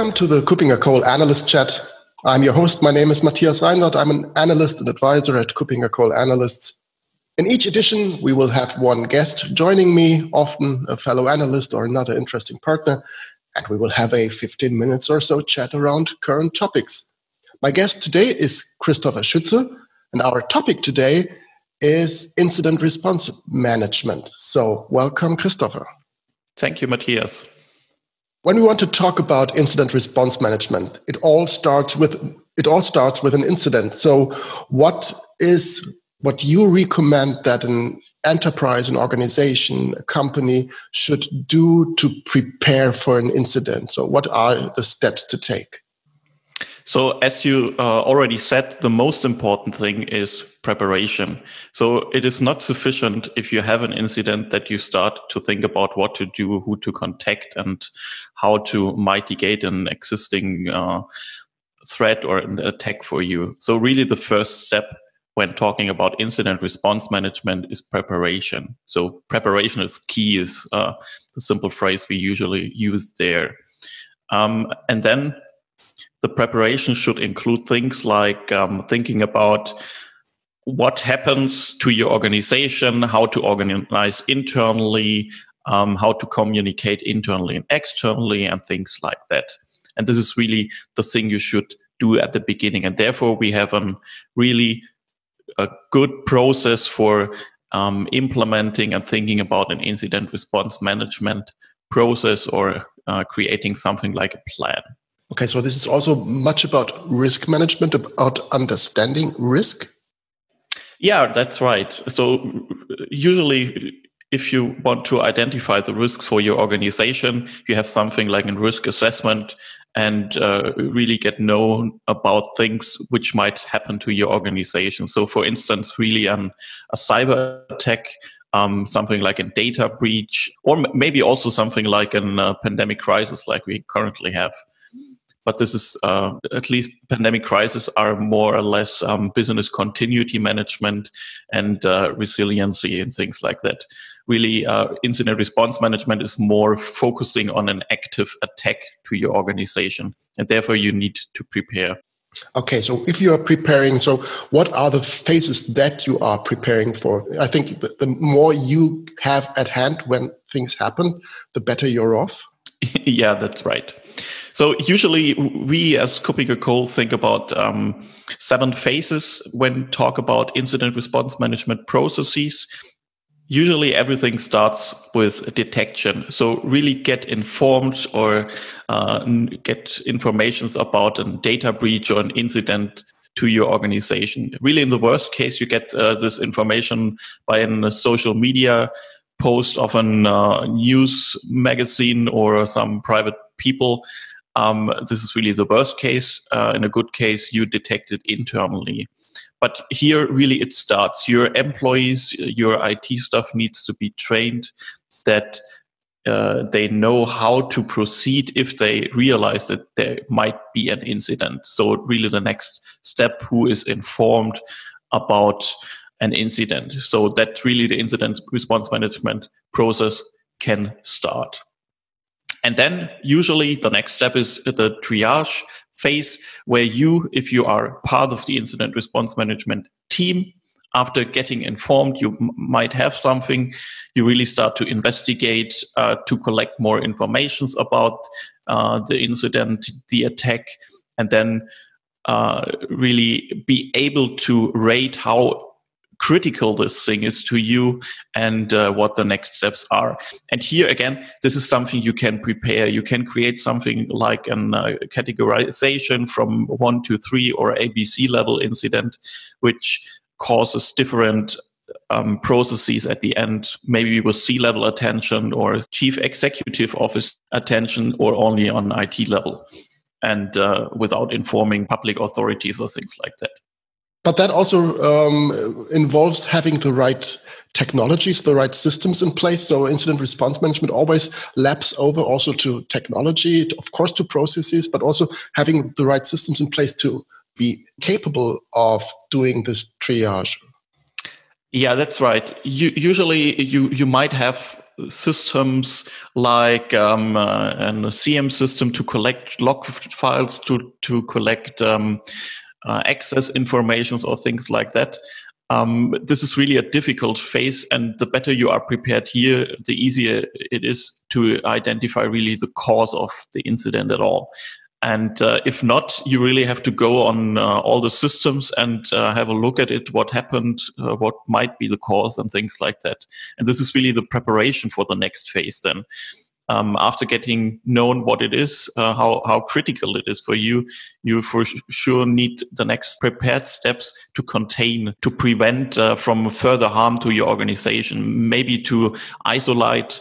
Welcome to the KuppingerCole Analyst Chat. I'm your host. My name is Matthias Reinwarth. I'm an analyst and advisor at KuppingerCole Analysts. In each edition, we will have one guest joining me, often a fellow analyst or another interesting partner, and we will have a 15 minutes or so chat around current topics. My guest today is Christopher Schütze, and our topic today is incident response management. So, welcome, Christopher. Thank you, Matthias. When we want to talk about incident response management, it all starts with it all starts with an incident. So, what is what you recommend that an enterprise, an organization, a company should do to prepare for an incident? So, what are the steps to take? So, as you uh, already said, the most important thing is preparation. So, it is not sufficient if you have an incident that you start to think about what to do, who to contact, and how to mitigate an existing uh, threat or an attack for you. So, really, the first step when talking about incident response management is preparation. So, preparation is key, is uh, the simple phrase we usually use there. Um, and then the preparation should include things like um, thinking about what happens to your organization, how to organize internally, um, how to communicate internally and externally, and things like that. And this is really the thing you should do at the beginning. And therefore, we have a really a good process for um, implementing and thinking about an incident response management process or uh, creating something like a plan. Okay, so this is also much about risk management, about understanding risk. Yeah, that's right. So usually if you want to identify the risks for your organization, you have something like a risk assessment and uh, really get known about things which might happen to your organization. So, for instance, really um, a cyber attack, um, something like a data breach, or maybe also something like a uh, pandemic crisis like we currently have but this is uh, at least pandemic crises are more or less um, business continuity management and uh, resiliency and things like that. Really, uh, incident response management is more focusing on an active attack to your organization, and therefore you need to prepare. Okay, so if you are preparing, so what are the phases that you are preparing for? I think the, the more you have at hand when things happen, the better you're off. yeah, that's right. So usually we as KuppingerCole think about um, seven phases when talk about incident response management processes. Usually everything starts with detection. So really get informed or uh, get informations about a data breach or an incident to your organization. Really, in the worst case, you get uh, this information by a social media post of a uh, news magazine or some private people um, this is really the worst case. Uh, in a good case, you detect it internally. But here, really, it starts. Your employees, your IT stuff needs to be trained that uh, they know how to proceed if they realize that there might be an incident. So, really, the next step who is informed about an incident. So, that really the incident response management process can start. And then usually the next step is the triage phase where you, if you are part of the incident response management team, after getting informed, you m- might have something. You really start to investigate, uh, to collect more informations about uh, the incident, the attack, and then uh, really be able to rate how critical this thing is to you and uh, what the next steps are. And here again, this is something you can prepare. You can create something like a uh, categorization from one to three or ABC level incident, which causes different um, processes at the end, maybe with C level attention or chief executive office attention or only on IT level and uh, without informing public authorities or things like that. But that also um, involves having the right technologies, the right systems in place. So incident response management always laps over also to technology, of course, to processes, but also having the right systems in place to be capable of doing this triage. Yeah, that's right. You, usually, you you might have systems like um, uh, a SIEM system to collect log files, to to collect um, uh, access informations or things like that. Um, this is really a difficult phase, and the better you are prepared here, the easier it is to identify really the cause of the incident at all. And uh, if not, you really have to go on uh, all the systems and uh, have a look at it, what happened, uh, what might be the cause, and things like that. And this is really the preparation for the next phase then. Um, after getting known what it is, uh, how, how critical it is for you, you for sure need the next prepared steps to contain, to prevent uh, from further harm to your organization, maybe to isolate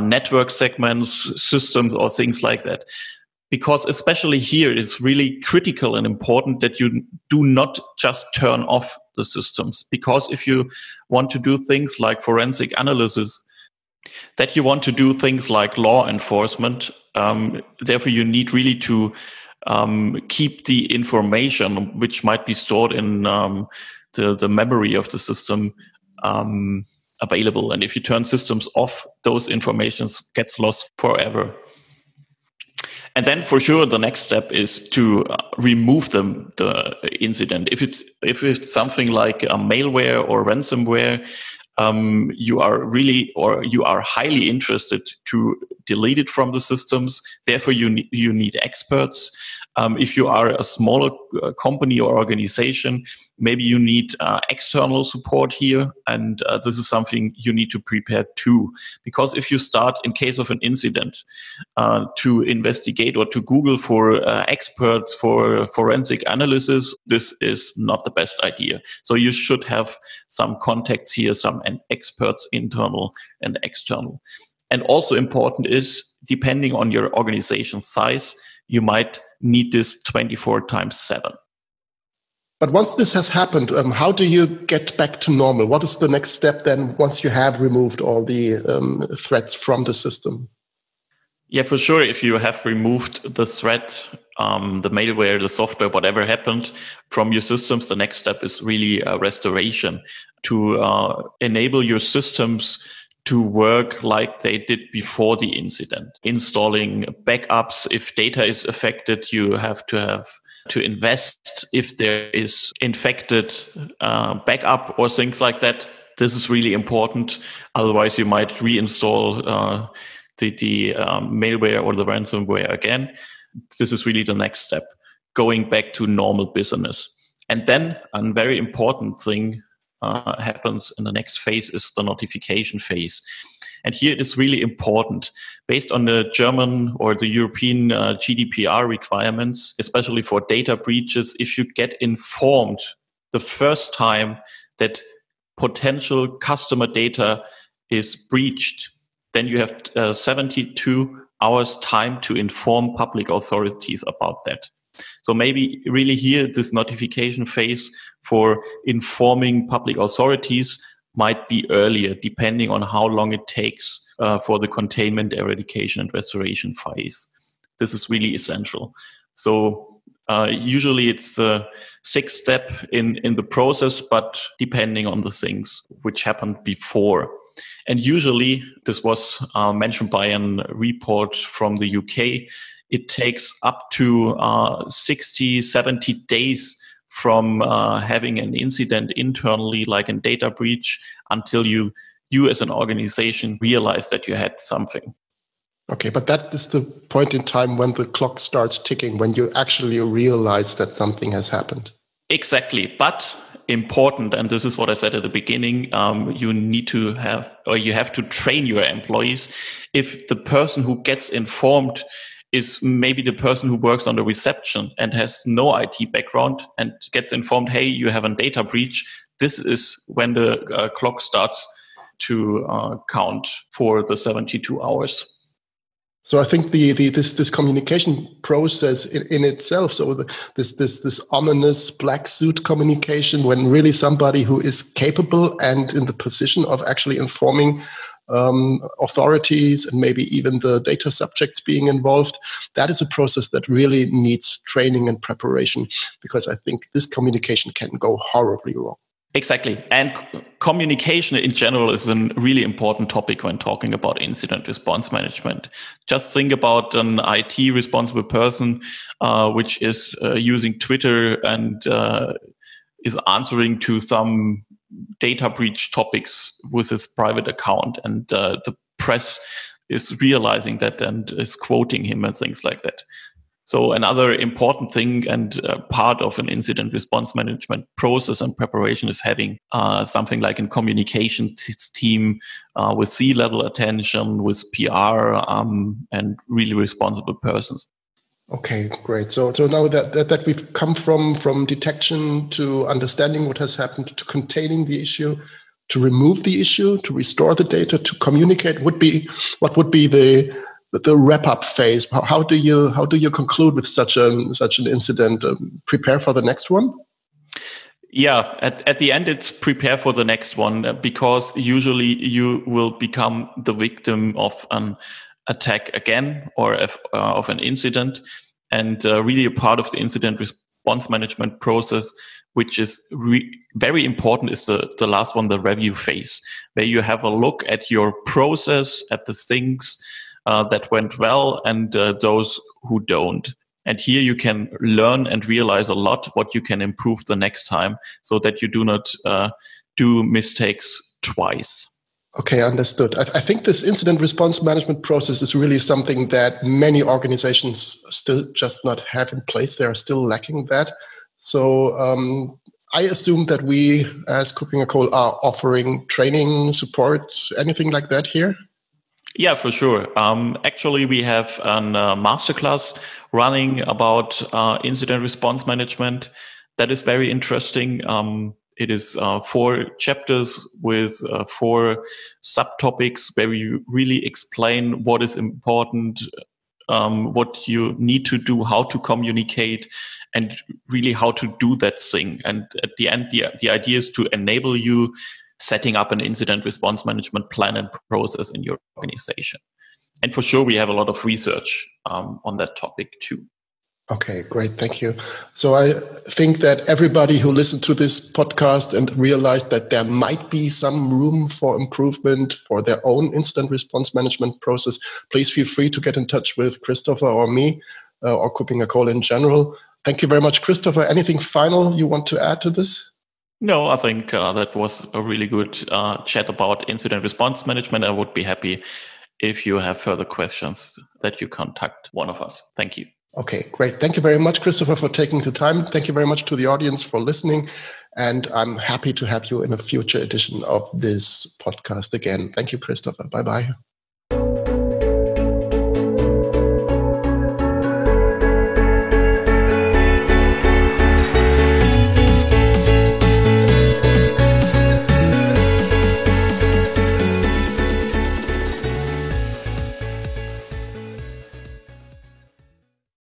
network segments, systems, or things like that. Because especially here it's really critical and important that you do not just turn off the systems. Because if you want to do things like forensic analysis that you want to do things like law enforcement. Um, therefore you need really to um, keep the information which might be stored in um, the, the memory of the system um, available. And if you turn systems off those informations gets lost forever. And then for sure the next step is to uh, remove the, the incident. If it's if it's something like a malware or ransomware um, you are really or you are highly interested to delete it from the systems therefore you need you need experts um, if you are a smaller uh, company or organization, maybe you need uh, external support here. And uh, this is something you need to prepare too. Because if you start, in case of an incident, uh, to investigate or to Google for uh, experts for forensic analysis, this is not the best idea. So you should have some contacts here, some experts, internal and external. And also important is, depending on your organization size, you might need this 24 times 7. But once this has happened, um, how do you get back to normal? What is the next step then once you have removed all the um, threats from the system? Yeah, for sure. If you have removed the threat, um, the malware, the software, whatever happened from your systems, the next step is really a restoration to uh, enable your systems to work like they did before the incident. Installing backups. If data is affected, you have to have to invest if there is infected uh, backup or things like that. This is really important. Otherwise, you might reinstall uh, the, the um, malware or the ransomware again. This is really the next step, going back to normal business. And then a very important thing uh, happens in the next phase is the notification phase. And here it is really important, based on the German or the European uh, GDPR requirements, especially for data breaches, if you get informed the first time that potential customer data is breached, then you have uh, 72 hours time to inform public authorities about that. So maybe really here, this notification phase for informing public authorities might be earlier, depending on how long it takes uh, for the containment, eradication, and restoration phase. This is really essential. So uh, usually it's the sixth step in, in the process, but depending on the things which happened before. And usually, this was uh, mentioned by a report from the UK, it takes up to uh, 60, 70 days from uh, having an incident internally, like a data breach, until you you as an organization realize that you had something. Okay, but that is the point in time when the clock starts ticking, when you actually realize that something has happened. Exactly, but important, and this is what I said at the beginning. Um, you need to have, or you have to train your employees. If the person who gets informed is maybe the person who works on the reception and has no IT background and gets informed, hey, you have a data breach. This is when the uh, clock starts to uh, count for the 72 hours. So I think the, the this this communication process in, in itself, so the, this this this ominous black suit communication, when really somebody who is capable and in the position of actually informing um, authorities and maybe even the data subjects being involved, that is a process that really needs training and preparation because I think this communication can go horribly wrong. Exactly. And communication in general is a really important topic when talking about incident response management. Just think about an IT responsible person, uh, which is uh, using Twitter and uh, is answering to some data breach topics with his private account. And uh, the press is realizing that and is quoting him and things like that. So another important thing and uh, part of an incident response management process and preparation is having uh, something like a communication team uh, with C-level attention, with PR, um, and really responsible persons. Okay, great. So, so now that, that, that we've come from from detection to understanding what has happened to containing the issue, to remove the issue, to restore the data, to communicate would be what would be the the wrap up phase how do you how do you conclude with such a such an incident? Um, prepare for the next one? Yeah at, at the end it's prepare for the next one uh, because usually you will become the victim of an attack again or of, uh, of an incident. And uh, really a part of the incident response management process which is very important is the, the last one the review phase where you have a look at your process at the things uh, that went well and uh, those who don't. And here you can learn and realize a lot what you can improve the next time so that you do not uh, do mistakes twice. Okay, understood. I, th- I, think this incident response management process is really something that many organizations still just not have in place. They are still lacking that. So um, I assume that we, as KuppingerCole, are offering training, support, anything like that here. Yeah, for sure. Um, actually, we have a uh, masterclass running about uh, incident response management. That is very interesting. Um, it is uh, four chapters with uh, four subtopics where we really explain what is important, um, what you need to do, how to communicate, and really how to do that thing. And at the end, the, the idea is to enable you setting up an incident response management plan and process in your organization. And for sure, we have a lot of research um, on that topic too. Okay, great. Thank you. So I think that everybody who listened to this podcast and realized that there might be some room for improvement for their own incident response management process, please feel free to get in touch with Christopher or me uh, or KuppingerCole in general. Thank you very much, Christopher. Anything final you want to add to this? No, I think uh, that was a really good uh, chat about incident response management. I would be happy if you have further questions that you contact one of us. Thank you. Okay, great. Thank you very much, Christopher, for taking the time. Thank you very much to the audience for listening. And I'm happy to have you in a future edition of this podcast again. Thank you, Christopher. Bye bye.